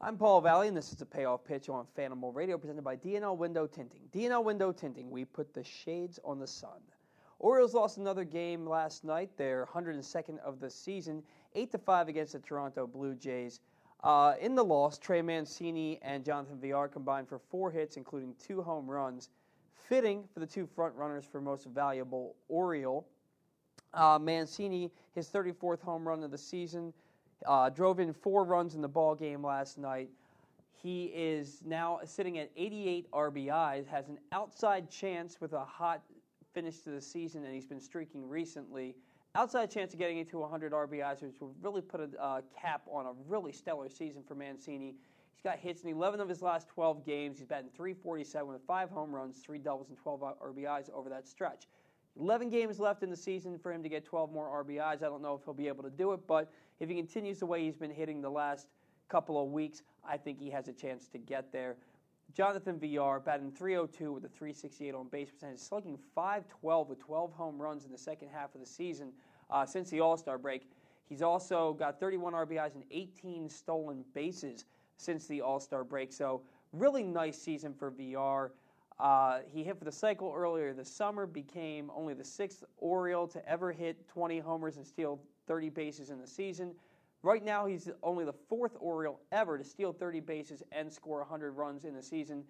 I'm Paul Valley, and this is the payoff pitch on Fanimal Radio presented by DNL Window Tinting. DNL Window Tinting, we put the shades on the sun. Orioles lost another game last night, their 102nd of the season, 8 to 5 against the Toronto Blue Jays. Uh, in the loss, Trey Mancini and Jonathan Villar combined for four hits, including two home runs, fitting for the two front runners for most valuable Oriole. Uh, Mancini, his 34th home run of the season, uh, drove in four runs in the ball game last night. He is now sitting at 88 RBIs, has an outside chance with a hot finish to the season, and he's been streaking recently. Outside chance of getting into 100 RBIs, which will really put a uh, cap on a really stellar season for Mancini. He's got hits in 11 of his last 12 games. He's batting 347 with five home runs, three doubles, and 12 RBIs over that stretch. 11 games left in the season for him to get 12 more RBIs. I don't know if he'll be able to do it, but if he continues the way he's been hitting the last couple of weeks, I think he has a chance to get there. Jonathan Villar batting 302 with a 368 on base percentage, slugging 512 with 12 home runs in the second half of the season uh, since the All Star break. He's also got 31 RBIs and 18 stolen bases since the All Star break. So, really nice season for Villar. Uh, he hit for the cycle earlier this summer, became only the sixth Oriole to ever hit 20 homers and steal 30 bases in the season. Right now, he's only the fourth Oriole ever to steal 30 bases and score 100 runs in the season.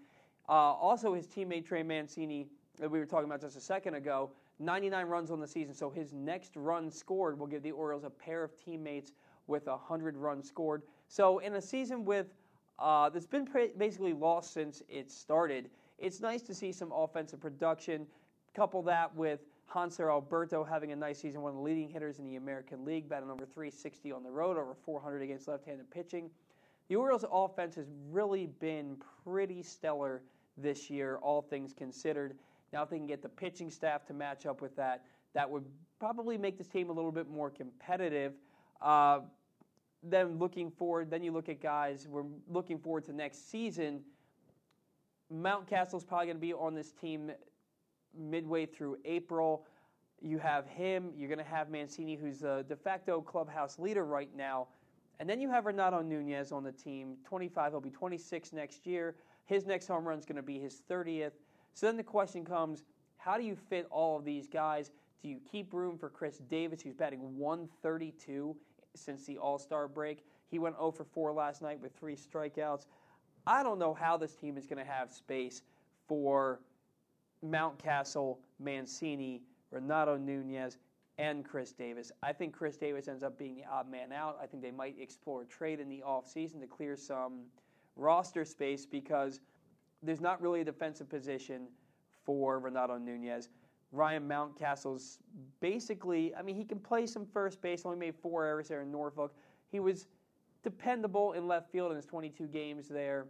Uh, also, his teammate Trey Mancini, that we were talking about just a second ago, 99 runs on the season. So his next run scored will give the Orioles a pair of teammates with 100 runs scored. So in a season with uh, that's been basically lost since it started, it's nice to see some offensive production. Couple that with Hanser Alberto having a nice season, one of the leading hitters in the American League, batting over 360 on the road, over 400 against left-handed pitching. The Orioles' offense has really been pretty stellar this year, all things considered. Now, if they can get the pitching staff to match up with that, that would probably make this team a little bit more competitive. Uh, then looking forward, then you look at guys. We're looking forward to next season. Mountcastle's probably going to be on this team midway through April. You have him. You're going to have Mancini, who's the de facto clubhouse leader right now. And then you have Renato Nunez on the team. 25, he'll be 26 next year. His next home run is going to be his 30th. So then the question comes how do you fit all of these guys? Do you keep room for Chris Davis, who's batting 132 since the All Star break? He went 0 for 4 last night with three strikeouts. I don't know how this team is going to have space for Mountcastle, Mancini, Renato Nunez, and Chris Davis. I think Chris Davis ends up being the odd man out. I think they might explore trade in the offseason to clear some roster space because there's not really a defensive position for Renato Nunez. Ryan Mountcastle's basically, I mean, he can play some first base, only made four errors there in Norfolk. He was dependable in left field in his 22 games there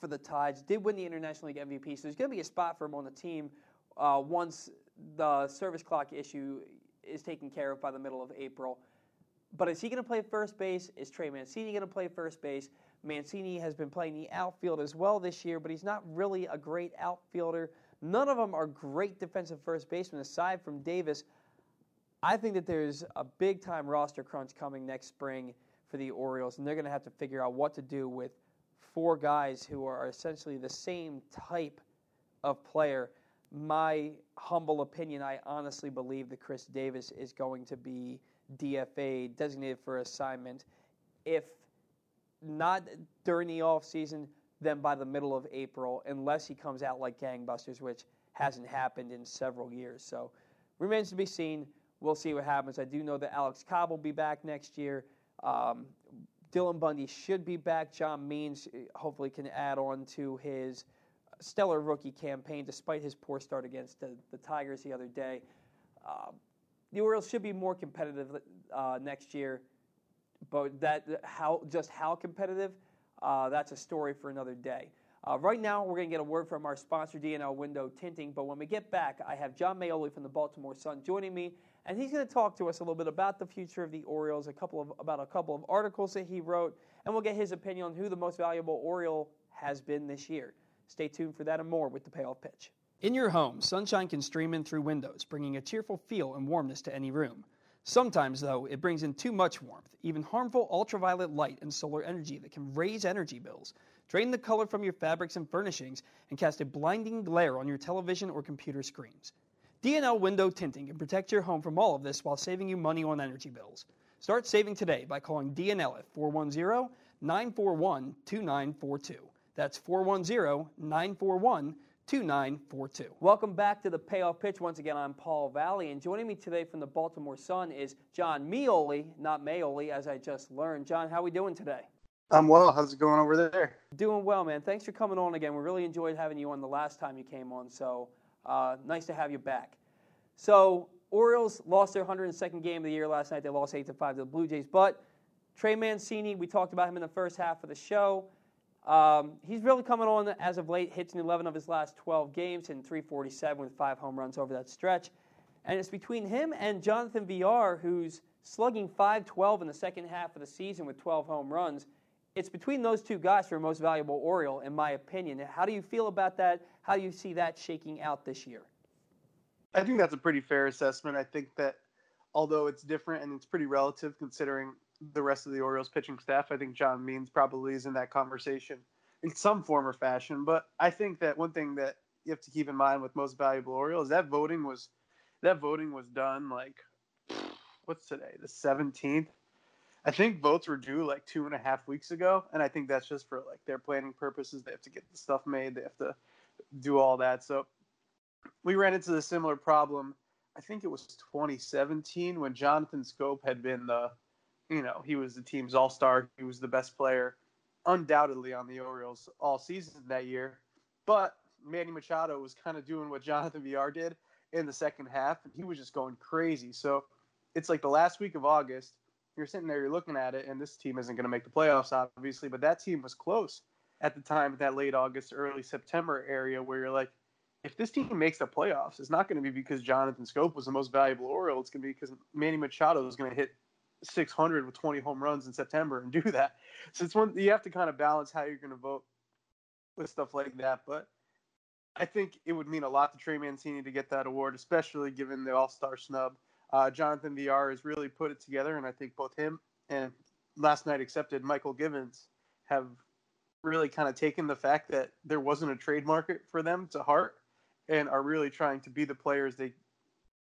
for the Tides. Did win the International League MVP, so there's going to be a spot for him on the team uh, once the service clock issue is taken care of by the middle of April. But is he going to play first base? Is Trey Mancini going to play first base? Mancini has been playing the outfield as well this year, but he's not really a great outfielder. None of them are great defensive first basemen aside from Davis. I think that there's a big time roster crunch coming next spring for the Orioles, and they're going to have to figure out what to do with four guys who are essentially the same type of player. My humble opinion, I honestly believe that Chris Davis is going to be DFA, designated for assignment, if not during the off season, then by the middle of April, unless he comes out like gangbusters, which hasn't happened in several years. So remains to be seen. We'll see what happens. I do know that Alex Cobb will be back next year. Um, Dylan Bundy should be back. John Means uh, hopefully can add on to his stellar rookie campaign despite his poor start against the, the Tigers the other day. Uh, the Orioles should be more competitive uh, next year, but that how just how competitive, uh, that's a story for another day. Uh, right now, we're going to get a word from our sponsor, DNL Window Tinting. But when we get back, I have John Mayoli from the Baltimore Sun joining me and he's going to talk to us a little bit about the future of the Orioles, a couple of about a couple of articles that he wrote, and we'll get his opinion on who the most valuable Oriole has been this year. Stay tuned for that and more with the payoff pitch. In your home, sunshine can stream in through windows, bringing a cheerful feel and warmness to any room. Sometimes, though, it brings in too much warmth, even harmful ultraviolet light and solar energy that can raise energy bills, drain the color from your fabrics and furnishings, and cast a blinding glare on your television or computer screens. D&L Window Tinting can protect your home from all of this while saving you money on energy bills. Start saving today by calling D&L at 410-941-2942. That's 410-941 2942. Welcome back to the Payoff Pitch. Once again, I'm Paul Valley, and joining me today from the Baltimore Sun is Jon Meoli, not Mayoli, as I just learned. John, how are we doing today? I'm well. How's it going over there? Doing well, man. Thanks for coming on again. We really enjoyed having you on the last time you came on, so uh, nice to have you back. So, Orioles lost their 102nd game of the year last night. They lost 8 to 5 to the Blue Jays, but Trey Mancini, we talked about him in the first half of the show. Um, he's really coming on as of late, hits in 11 of his last 12 games and 347 with five home runs over that stretch. And it's between him and Jonathan Villar, who's slugging 512 in the second half of the season with 12 home runs. It's between those two guys for most valuable Oriole, in my opinion. How do you feel about that? How you see that shaking out this year? I think that's a pretty fair assessment. I think that although it's different and it's pretty relative considering the rest of the Orioles pitching staff. I think John Means probably is in that conversation in some form or fashion. But I think that one thing that you have to keep in mind with most valuable Orioles that voting was that voting was done like what's today the 17th i think votes were due like two and a half weeks ago and i think that's just for like their planning purposes they have to get the stuff made they have to do all that so we ran into the similar problem i think it was 2017 when jonathan Schoop had been the you know, he was the team's all star. He was the best player, undoubtedly, on the Orioles all season that year. But Manny Machado was kind of doing what Jonathan Villar did in the second half, and he was just going crazy. So it's like the last week of August. You're sitting there, you're looking at it, and this team isn't going to make the playoffs, obviously, but that team was close at the time, that late August, early September area, where you're like, if this team makes the playoffs, it's not going to be because Jonathan Schoop was the most valuable Oriole. It's going to be because Manny Machado is going to hit 600 with 20 home runs in September and do that. So it's one you have to kind of balance how you're going to vote with stuff like that. But I think it would mean a lot to Trey Mancini to get that award, especially given the All Star snub. Uh, Jonathan Villar has really put it together, and I think both him and last night accepted Mychal Givens have really kind of taken the fact that there wasn't a trade market for them to heart and are really trying to be the players they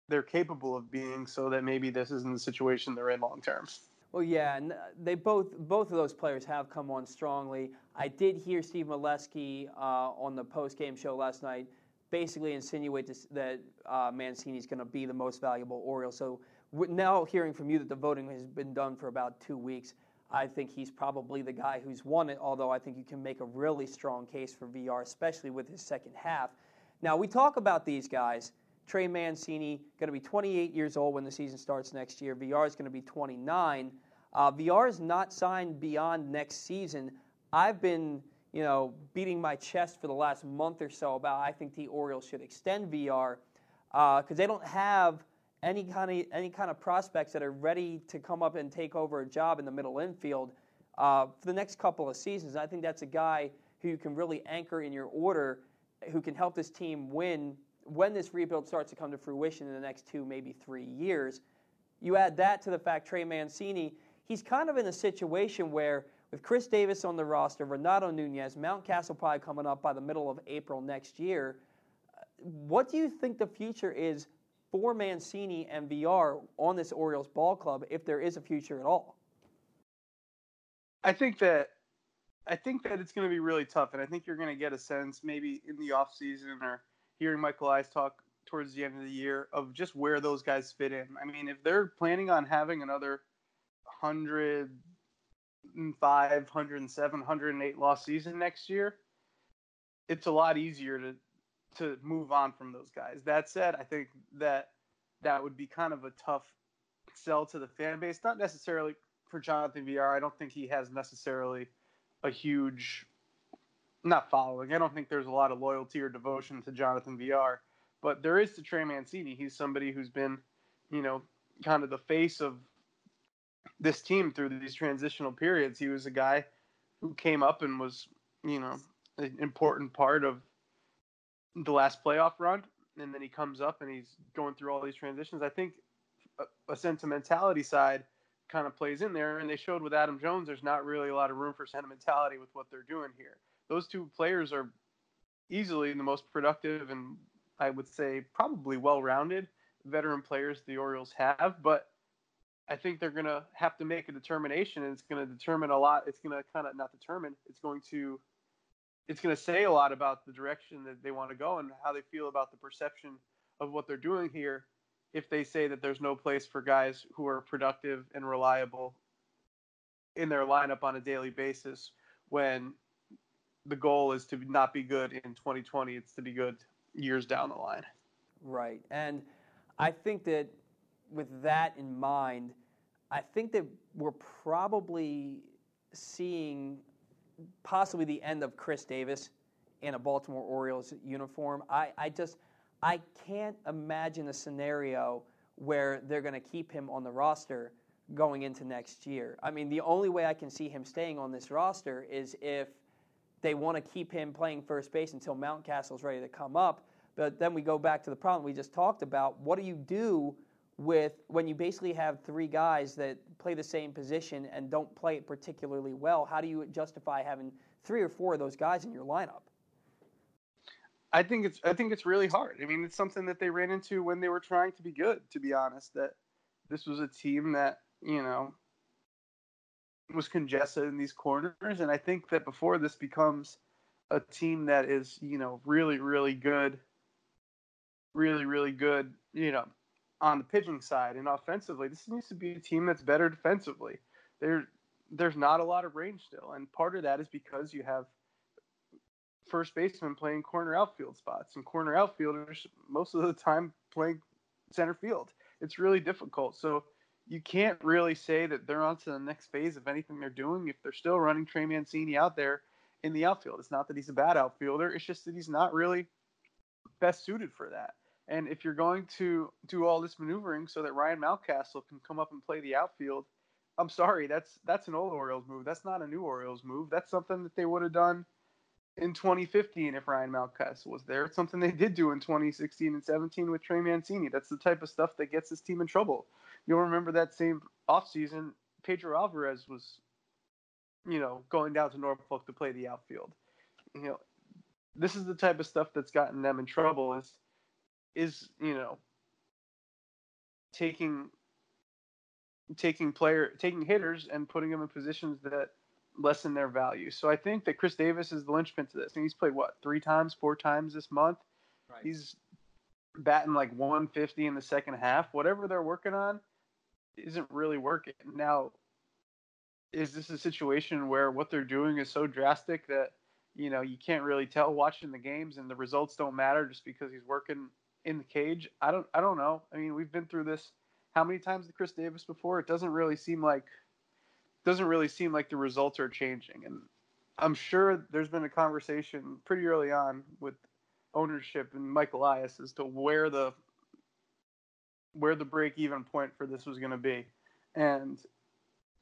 they're capable of being so that maybe this isn't the situation they're in long term. Well, yeah, and they both both of those players have come on strongly. I did hear Steve Melewski uh, on the post game show last night basically insinuate this, that uh, Mancini is going to be the most valuable Oriole. So now hearing from you that the voting has been done for about two weeks, I think he's probably the guy who's won it. Although I think you can make a really strong case for Villar, especially with his second half. Now we talk about these guys Trey Mancini going to be 28 years old when the season starts next year. Villar is going to be 29. Uh, Villar is not signed beyond next season. I've been, you know, beating my chest for the last month or so about I think the Orioles should extend Villar because uh, they don't have any kind of any kind of prospects that are ready to come up and take over a job in the middle infield uh, for the next couple of seasons. I think that's a guy who you can really anchor in your order, who can help this team win when this rebuild starts to come to fruition in the next two, maybe three years, you add that to the fact Trey Mancini, he's kind of in a situation where with Chris Davis on the roster, Renato Nunez, Mountcastle probably coming up by the middle of April next year, what do you think the future is for Mancini and Villar on this Orioles ball club if there is a future at all? I think that I think that it's going to be really tough, and I think you're going to get a sense maybe in the off season or – hearing Mike Elias talk towards the end of the year of just where those guys fit in. I mean, if they're planning on having another 105, 107, 108 loss season next year, it's a lot easier to to move on from those guys. That said, I think that that would be kind of a tough sell to the fan base. Not necessarily for Jonathan Villar. I don't think he has necessarily a huge not following. I don't think there's a lot of loyalty or devotion to Jonathan Villar, but there is to Trey Mancini. He's somebody who's been, you know, kind of the face of this team through these transitional periods. He was a guy who came up and was, you know, an important part of the last playoff run, and then he comes up and he's going through all these transitions. I think a, a sentimentality side kind of plays in there. And they showed with Adam Jones, there's not really a lot of room for sentimentality with what they're doing here. Those two players are easily the most productive and I would say probably well rounded veteran players the Orioles have. But I think they're going to have to make a determination, and it's going to determine a lot. It's going to kind of not determine. It's going to it's going to say a lot about the direction that they want to go and how they feel about the perception of what they're doing here. If they say that there's no place for guys who are productive and reliable in their lineup on a daily basis, when the goal is to not be good in 2020, it's to be good years down the line. Right, and I think that with that in mind, I think that we're probably seeing possibly the end of Chris Davis in a Baltimore Orioles uniform. I, I just I can't imagine a scenario where they're going to keep him on the roster going into next year. I mean, the only way I can see him staying on this roster is if they want to keep him playing first base until Mountcastle's ready to come up. But then we go back to the problem we just talked about. What do you do with when you basically have three guys that play the same position and don't play it particularly well? How do you justify having three or four of those guys in your lineup? I think it's I think it's really hard. I mean, it's something that they ran into when they were trying to be good. To be honest, that this was a team that you know was congested in these corners, and I think that before this becomes a team that is you know really really good, really really good, you know on the pitching side and offensively, this needs to be a team that's better defensively. There, there's not a lot of range still, and part of that is because you have first baseman playing corner outfield spots and corner outfielders most of the time playing center field. It's really difficult. So you can't really say that they're on to the next phase of anything they're doing if they're still running Trey Mancini out there in the outfield. It's not that he's a bad outfielder, it's just that he's not really best suited for that. And if you're going to do all this maneuvering so that Ryan Mountcastle can come up and play the outfield, I'm sorry, that's that's an old Orioles move. That's not a new Orioles move. That's something that they would have done in 2015 if Ryan Mountcastle was there. It's something they did do in 2016 and 17 with Trey Mancini. That's the type of stuff that gets this team in trouble. You'll remember that same offseason, Pedro Alvarez was, you know, going down to Norfolk to play the outfield. You know, this is the type of stuff that's gotten them in trouble. Is is you know taking taking player taking hitters and putting them in positions that lessen their value. So I think that Chris Davis is the linchpin to this. I mean, he's played what three times, four times this month. Right. He's batting like 150 in the second half. Whatever they're working on isn't really working. Now, is this a situation where what they're doing is so drastic that you know you can't really tell watching the games and the results don't matter just because he's working in the cage. I don't I don't know. I mean, we've been through this how many times with Chris Davis before? It doesn't really seem like doesn't really seem like the results are changing. And I'm sure there's been a conversation pretty early on with ownership and Mike Elias as to where the where the break even point for this was going to be. And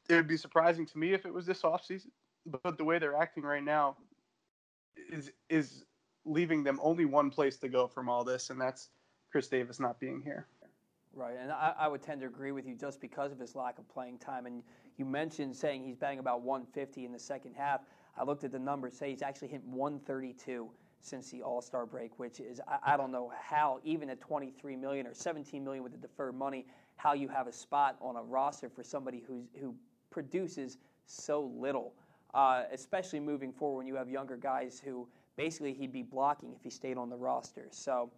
it would be surprising to me if it was this offseason, but the way they're acting right now is is leaving them only one place to go from all this, and that's Chris Davis not being here. Right, and I, I, would tend to agree with you just because of his lack of playing time. And you mentioned saying he's batting about 150 in the second half. I looked at the numbers, say he's actually hit 132 since the All Star break, which is I, I, don't know how, even at 23 million or 17 million with the deferred money, how you have a spot on a roster for somebody who's who produces so little, uh, especially moving forward when you have younger guys who basically he'd be blocking if he stayed on the roster. So,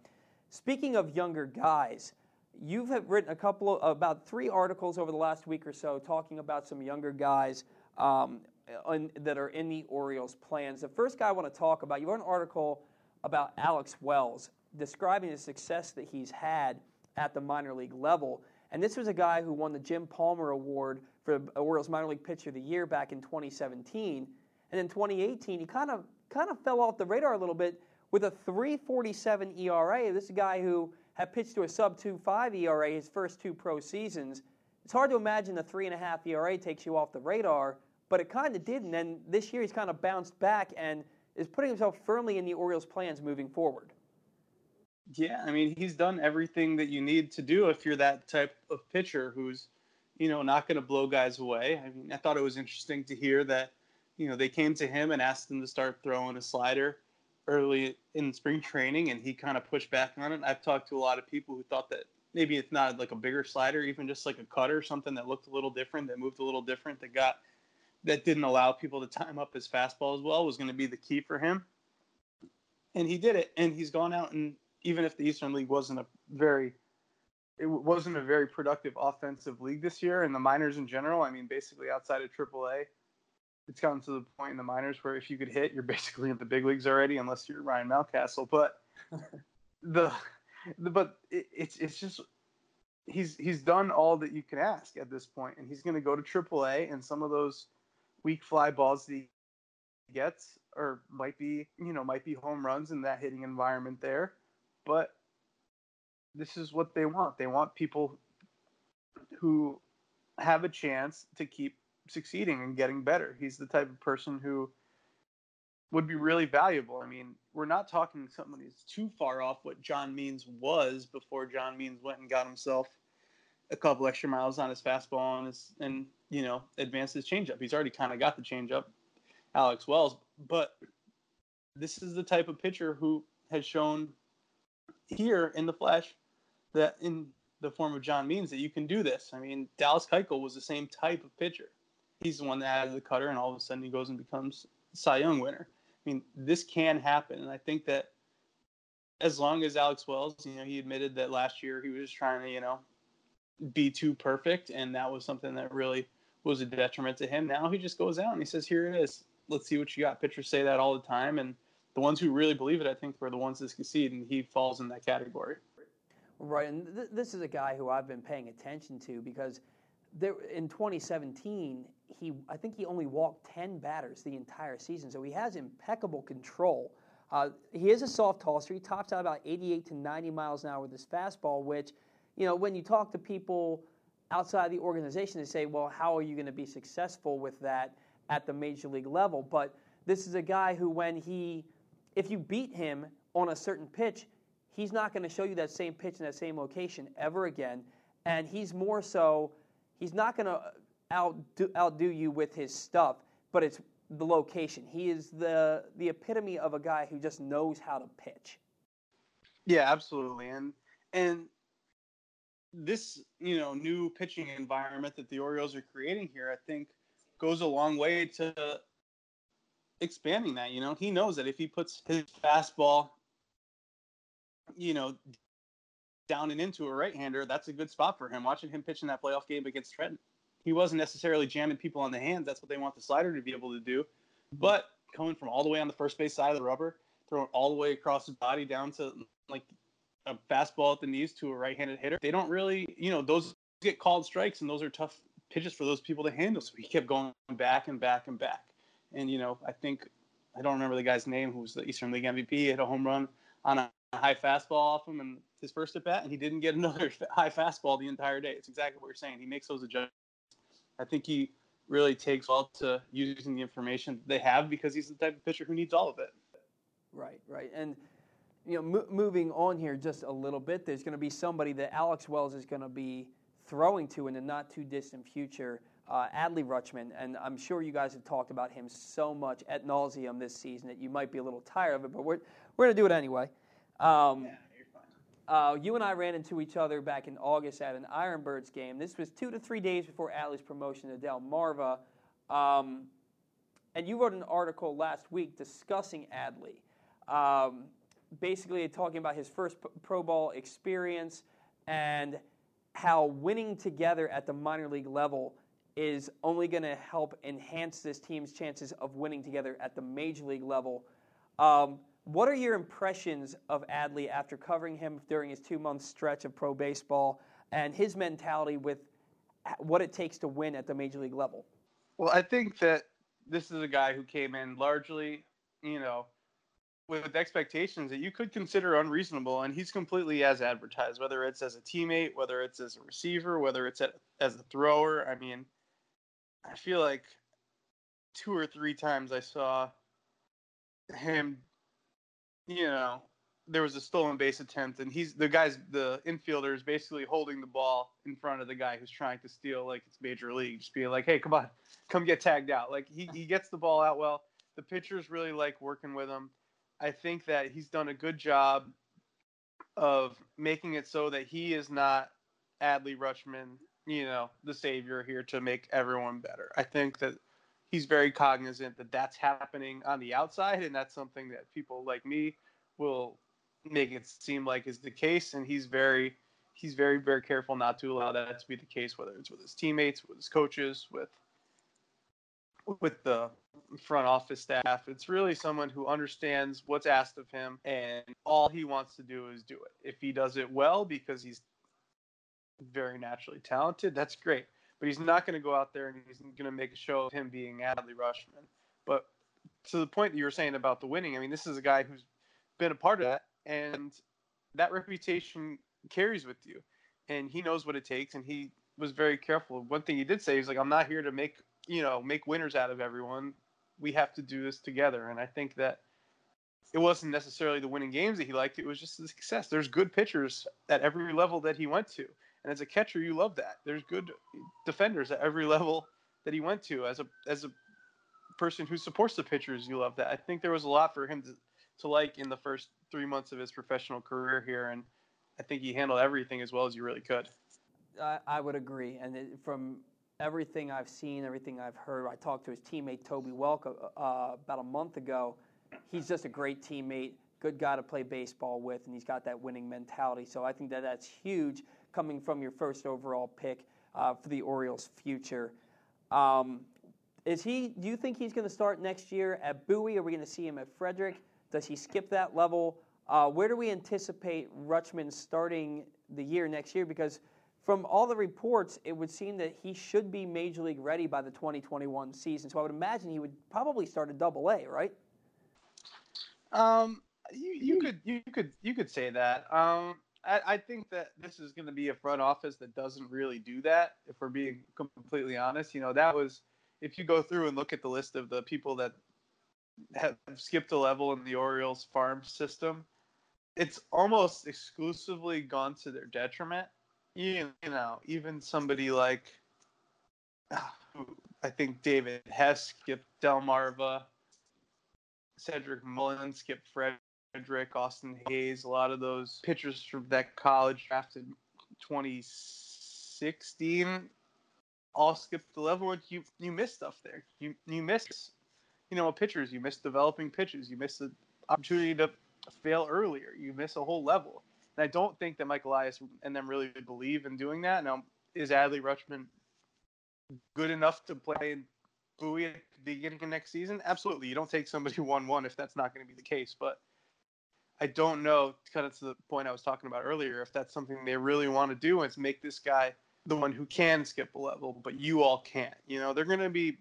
speaking of younger guys, you've written a couple of, about three articles over the last week or so talking about some younger guys um, in, that are in the Orioles' plans. The first guy I want to talk about, you wrote an article about Alex Wells describing the success that he's had at the minor league level. And this was a guy who won the Jim Palmer Award for Orioles Minor League Pitcher of the Year back in 2017. And in 2018, he kind of kind of fell off the radar a little bit with a 3.47 ERA. This is a guy who had pitched to a sub 2.5 ERA his first two pro seasons. It's hard to imagine a half ERA takes you off the radar, but it kind of did. And then this year he's kind of bounced back and is putting himself firmly in the Orioles' plans moving forward. Yeah, I mean, he's done everything that you need to do if you're that type of pitcher who's, you know, not going to blow guys away. I mean, I thought it was interesting to hear that, you know, they came to him and asked him to start throwing a slider early in spring training, and he kind of pushed back on it. I've talked to a lot of people who thought that maybe it's not like a bigger slider, even just like a cutter, or something that looked a little different, that moved a little different, that got that didn't allow people to time up his fastball as well was going to be the key for him. And he did it, and he's gone out and even if the Eastern League wasn't a very it wasn't a very productive offensive league this year, and the minors in general. I mean, basically outside of AAA, it's gotten to the point in the minors where if you could hit, you're basically in the big leagues already, unless you're Ryan Mountcastle. But the, the but it, it's it's just he's he's done all that you can ask at this point, and he's going to go to AAA, and some of those weak fly balls that he gets or might be you know might be home runs in that hitting environment there but this is what they want. They want people who have a chance to keep succeeding and getting better. He's the type of person who would be really valuable. I mean, we're not talking someone who's too far off what John Means was before John Means went and got himself a couple extra miles on his fastball and his and you know advanced his changeup. He's already kind of got the changeup, Alex Wells. But this is the type of pitcher who has shown here in the flesh that in the form of John Means that you can do this. I mean, Dallas Keuchel was the same type of pitcher. He's the one that added the cutter, and all of a sudden he goes and becomes Cy Young winner. I mean, this can happen, and I think that as long as Alex Wells, you know, he admitted that last year he was just trying to, you know, be too perfect, and that was something that really was a detriment to him. Now he just goes out and he says, "Here it is. Let's see what you got." Pitchers say that all the time, and the ones who really believe it, I think, are the ones that succeed, and he falls in that category. Right, and th- this is a guy who I've been paying attention to because there in 2017, he I think he only walked 10 batters the entire season, so he has impeccable control. Uh, he is a soft tosser. He tops out about 88 to 90 miles an hour with his fastball, which, you know, when you talk to people outside the organization, they say, well, how are you going to be successful with that at the major league level? But this is a guy who, when he if you beat him on a certain pitch, he's not going to show you that same pitch in that same location ever again. And he's more so, he's not going to outdo, outdo you with his stuff, but it's the location. He is the the epitome of a guy who just knows how to pitch. Yeah, absolutely. And and this, you know, new pitching environment that the Orioles are creating here, I think goes a long way to expanding that. You know, he knows that if he puts his fastball, you know, down and into a right-hander, that's a good spot for him. Watching him pitch in that playoff game against Trenton, he wasn't necessarily jamming people on the hands. That's what they want the slider to be able to do. Mm-hmm. But coming from all the way on the first base side of the rubber, throwing all the way across his body down to like a fastball at the knees to a right-handed hitter, they don't really, you know, those get called strikes, and those are tough pitches for those people to handle. So he kept going back and back and back. And you know, I think I don't remember the guy's name who was the Eastern League MVP. He hit a home run on a high fastball off him in his first at bat, and he didn't get another high fastball the entire day. It's exactly what you're saying. He makes those adjustments. I think he really takes well to using the information they have because he's the type of pitcher who needs all of it. Right, right, and you know, mo- moving on here just a little bit, there's going to be somebody that Alex Wells is going to be throwing to in the not too distant future uh, Adley Rutschman, and I'm sure you guys have talked about him so much at nauseum this season that you might be a little tired of it, but we're, we're going to do it anyway. Um, yeah, you're fine. Uh, you and I ran into each other back in August at an Ironbirds game. This was two to three days before Adley's promotion to Delmarva. Um, and you wrote an article last week discussing Adley, um, basically talking about his first pro ball experience and how winning together at the minor league level is only going to help enhance this team's chances of winning together at the major league level. Um, what are your impressions of Adley after covering him during his two month stretch of pro baseball and his mentality with what it takes to win at the major league level? Well, I think that this is a guy who came in largely, you know, with expectations that you could consider unreasonable, and he's completely as advertised, whether it's as a teammate, whether it's as a receiver, whether it's as a thrower. I mean, I feel like two or three times I saw him, you know, there was a stolen base attempt, and he's the guy's the infielder is basically holding the ball in front of the guy who's trying to steal, like it's major league, just being like, "Hey, come on, come get tagged out." Like he he gets the ball out well. The pitchers really like working with him. I think that he's done a good job of making it so that he is not Adley Rutschman, you know, the savior here to make everyone better. I think that he's very cognizant that that's happening on the outside, and that's something that people like me will make it seem like is the case. And he's very, he's very, very careful not to allow that to be the case, whether it's with his teammates, with his coaches, with with the front office staff. It's really someone who understands what's asked of him, and all he wants to do is do it. If he does it well because he's very naturally talented, that's great. But he's not going to go out there and he's going to make a show of him being Adley Rutschman. But to the point that you were saying about the winning, I mean, this is a guy who's been a part of that, and that reputation carries with you. And he knows what it takes, and he was very careful. One thing he did say is like, "I'm not here to make you know make winners out of everyone. We have to do this together." And I think that it wasn't necessarily the winning games that he liked; it was just the success. There's good pitchers at every level that he went to, and as a catcher, you love that. There's good defenders at every level that he went to. As a as a person who supports the pitchers, you love that. I think there was a lot for him to, to like in the first three months of his professional career here, and I think he handled everything as well as you really could. I, I would agree, and it, from everything I've seen, everything I've heard, I talked to his teammate Toby Welk uh, about a month ago. He's just a great teammate, good guy to play baseball with, and he's got that winning mentality. So I think that that's huge coming from your first overall pick uh, for the Orioles' future. Um, is he? Do you think he's going to start next year at Bowie? Are we going to see him at Frederick? Does he skip that level? Uh, where do we anticipate Rutschman starting the year next year? Because from all the reports, it would seem that he should be major league ready by the 2021 season. So I would imagine he would probably start a Double A, right? Um, you, you could you could you could say that. Um, I, I think that this is going to be a front office that doesn't really do that. If we're being completely honest, you know that was if you go through and look at the list of the people that have skipped a level in the Orioles farm system, it's almost exclusively gone to their detriment. You, you know, even somebody like I think David Hess skipped Delmarva, Cedric Mullins skipped Fred Frederick, Austin Hays, a lot of those pitchers from that college drafted 2016 all skipped the level and you you miss stuff there. You you miss you know pitchers, you miss developing pitches, you miss the opportunity to fail earlier. You miss a whole level. And I don't think that Mike Elias and them really believe in doing that. Now, is Adley Rutschman good enough to play in Bowie at the beginning of next season? Absolutely. You don't take somebody one one if that's not going to be the case. But I don't know, kind of to the point I was talking about earlier, if that's something they really want to do is make this guy the one who can skip a level, but you all can't. You know, they're going to be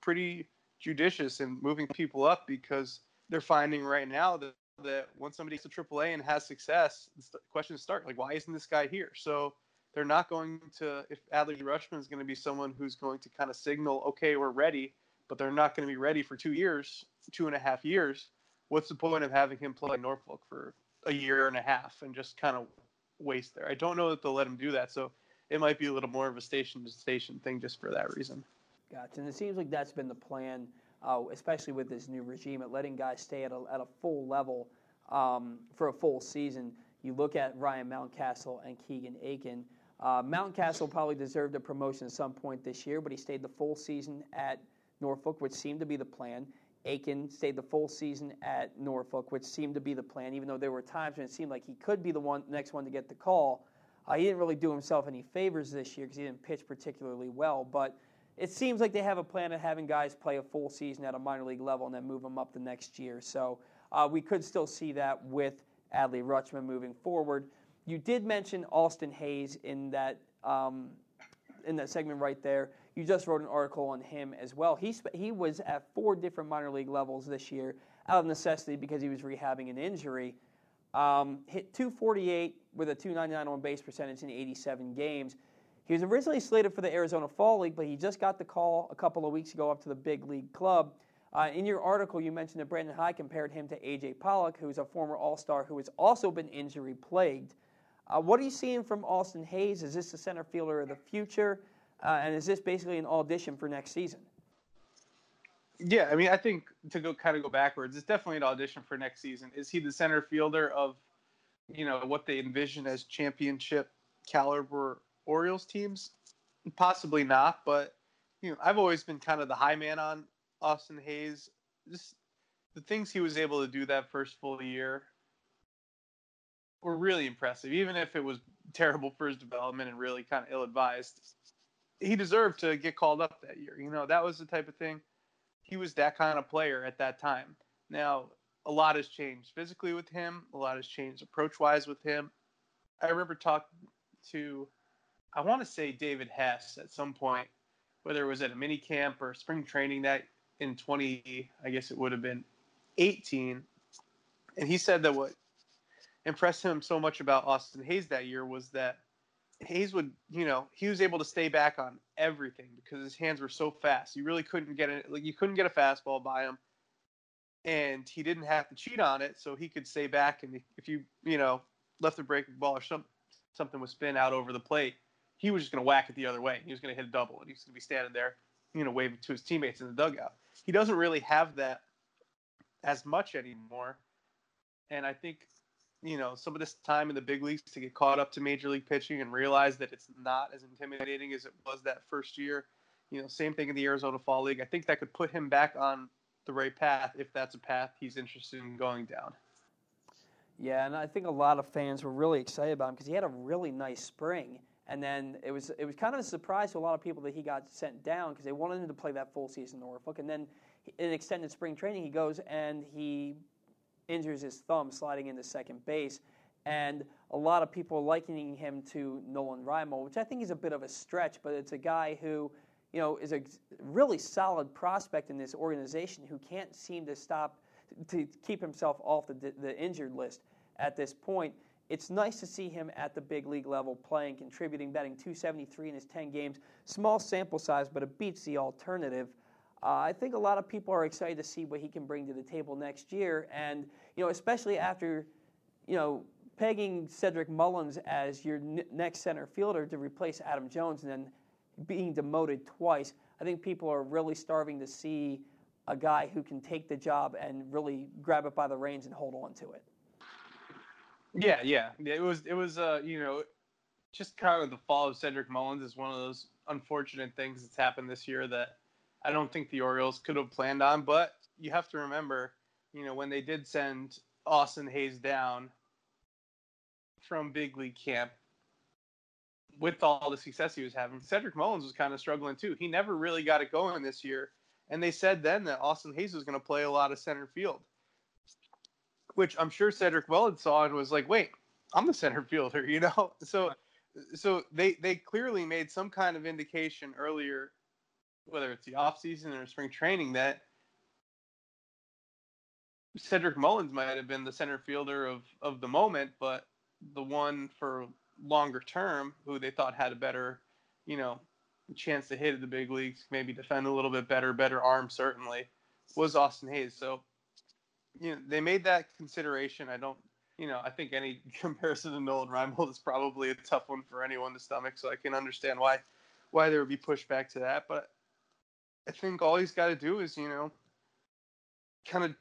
pretty judicious in moving people up because they're finding right now that, that once somebody gets to AAA and has success, the questions start like, why isn't this guy here? So they're not going to, if Adley Rutschman is going to be someone who's going to kind of signal, okay, we're ready, but they're not going to be ready for two years, two and a half years what's the point of having him play Norfolk for a year and a half and just kind of waste there? I don't know that they'll let him do that. So it might be a little more of a station to station thing just for that reason. Gotcha. And it seems like that's been the plan, uh, especially with this new regime, at letting guys stay at a, at a full level um, for a full season. You look at Ryan Mountcastle and Keegan Akin. Uh, Mountcastle probably deserved a promotion at some point this year, but he stayed the full season at Norfolk, which seemed to be the plan. Akin stayed the full season at Norfolk, which seemed to be the plan, even though there were times when it seemed like he could be the one next one to get the call. Uh, he didn't really do himself any favors this year because he didn't pitch particularly well. But it seems like they have a plan of having guys play a full season at a minor league level and then move them up the next year. So uh, we could still see that with Adley Rutschman moving forward. You did mention Austin Hays in that um, in that segment right there. You just wrote an article on him as well. He he was at four different minor league levels this year out of necessity because he was rehabbing an injury. Um, hit 248 with a 299 on base percentage in 87 games. He was originally slated for the Arizona Fall League, but he just got the call a couple of weeks ago up to the big league club. Uh, in your article, you mentioned that Brandon Hyde compared him to A.J. Pollock, who's a former All Star who has also been injury plagued. Uh, what are you seeing from Austin Hays? Is this the center fielder of the future? Uh, and is this basically an audition for next season? Yeah, I mean, I think to go kind of go backwards, it's definitely an audition for next season. Is he the center fielder of, you know, what they envision as championship caliber Orioles teams? Possibly not, but you know, I've always been kind of the high man on Austin Hays. Just the things he was able to do that first full year were really impressive, even if it was terrible for his development and really kind of ill advised. He deserved to get called up that year. You know, that was the type of thing. He was that kind of player at that time. Now, a lot has changed physically with him, a lot has changed approach wise with him. I remember talking to, I want to say David Hess at some point, whether it was at a mini camp or spring training that in 20, I guess it would have been 18. And he said that what impressed him so much about Austin Hays that year was that Hays would, you know, he was able to stay back on everything because his hands were so fast. You really couldn't get it, like you couldn't get a fastball by him, and he didn't have to cheat on it, so he could stay back. And if you, you know, left a breaking ball or some something was spin out over the plate, he was just going to whack it the other way. He was going to hit a double, and he's going to be standing there, you know, waving to his teammates in the dugout. He doesn't really have that as much anymore, and I think you know some of this time in the big leagues to get caught up to major league pitching and realize that it's not as intimidating as it was that first year. You know, same thing in the Arizona Fall League. I think that could put him back on the right path if that's a path he's interested in going down. Yeah, and I think a lot of fans were really excited about him because he had a really nice spring. And then it was it was kind of a surprise to a lot of people that he got sent down because they wanted him to play that full season in Norfolk. And then in extended spring training, he goes and he injures his thumb sliding into second base. And a lot of people likening him to Nolan Reimold, which I think is a bit of a stretch, but it's a guy who, you know, is a really solid prospect in this organization who can't seem to stop to keep himself off the, the injured list at this point. It's nice to see him at the big league level playing, contributing, batting 273 in his 10 games. Small sample size, but it beats the alternative. Uh, I think a lot of people are excited to see what he can bring to the table next year, and you know, especially after, you know, pegging Cedric Mullins as your n- next center fielder to replace Adam Jones, and then being demoted twice. I think people are really starving to see a guy who can take the job and really grab it by the reins and hold on to it. Yeah, yeah, it was it was uh you know just kind of the fall of Cedric Mullins is one of those unfortunate things that's happened this year that I don't think the Orioles could have planned on. But you have to remember, you know, when they did send Austin Hays down from big league camp with all the success he was having, Cedric Mullins was kind of struggling too. He never really got it going this year. And they said then that Austin Hays was going to play a lot of center field, which I'm sure Cedric Mullins saw and was like, wait, I'm the center fielder, you know? So, so they, they clearly made some kind of indication earlier whether it's the off season or spring training, that Cedric Mullins might have been the center fielder of, of the moment, but the one for longer term who they thought had a better, you know, chance to hit at the big leagues, maybe defend a little bit better, better arm certainly, was Austin Hays. So, you know, they made that consideration. I don't, you know, I think any comparison to Nolan Reimold is probably a tough one for anyone to stomach. So I can understand why why there would be pushback to that. But I think all he's got to do is, you know, kind of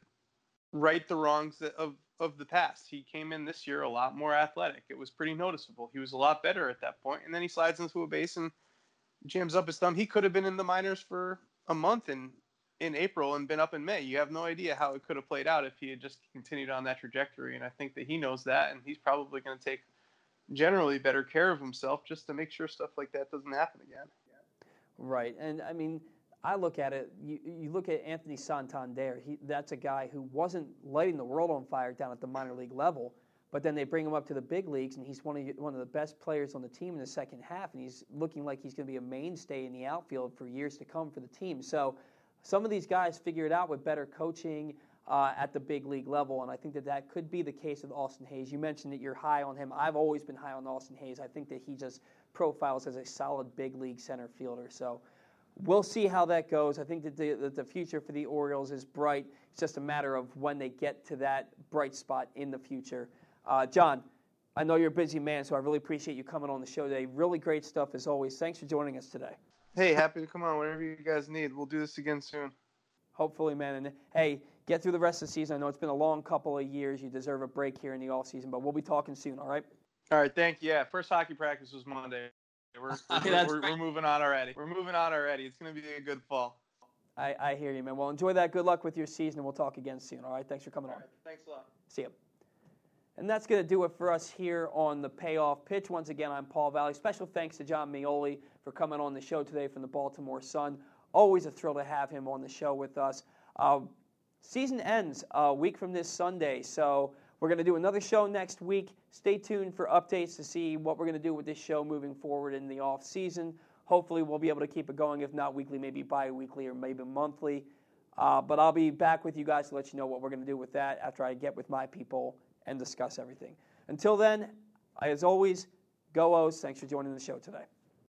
right the wrongs of of the past. He came in this year a lot more athletic. It was pretty noticeable. He was a lot better at that point, and then he slides into a base and jams up his thumb. He could have been in the minors for a month in in April and been up in May. You have no idea how it could have played out if he had just continued on that trajectory. And I think that he knows that, and he's probably going to take generally better care of himself just to make sure stuff like that doesn't happen again. Right, and I mean I look at it. You, you look at Anthony Santander. He, that's a guy who wasn't lighting the world on fire down at the minor league level, but then they bring him up to the big leagues, and he's one of one of the best players on the team in the second half, and he's looking like he's going to be a mainstay in the outfield for years to come for the team. So, some of these guys figure it out with better coaching uh, at the big league level, and I think that that could be the case with Austin Hays. You mentioned that you're high on him. I've always been high on Austin Hays. I think that he just profiles as a solid big league center fielder. So we'll see how that goes. I think that the, that the future for the Orioles is bright. It's just a matter of when they get to that bright spot in the future. Uh, Jon, I know you're a busy man, so I really appreciate you coming on the show today. Really great stuff as always. Thanks for joining us today. Hey, happy to come on whenever you guys need. We'll do this again soon. Hopefully, man. And hey, get through the rest of the season. I know it's been a long couple of years. You deserve a break here in the off season, but we'll be talking soon. All right. All right. Thank you. Yeah. First hockey practice was Monday. We're, we're, we're, we're moving on already. We're moving on already. It's going to be a good fall. I, I hear you, man. Well, enjoy that. Good luck with your season, and we'll talk again soon. All right. Thanks for coming All on. right. Thanks a lot. See you. And that's going to do it for us here on the payoff pitch. Once again, I'm Paul Valley. Special thanks to Jon Meoli for coming on the show today from the Baltimore Sun. Always a thrill to have him on the show with us. Uh, season ends a week from this Sunday, so we're going to do another show next week. Stay tuned for updates to see what we're going to do with this show moving forward in the off season. Hopefully, we'll be able to keep it going. If not weekly, maybe bi-weekly or maybe monthly. Uh, but I'll be back with you guys to let you know what we're going to do with that after I get with my people and discuss everything. Until then, as always, go O's. Thanks for joining the show today.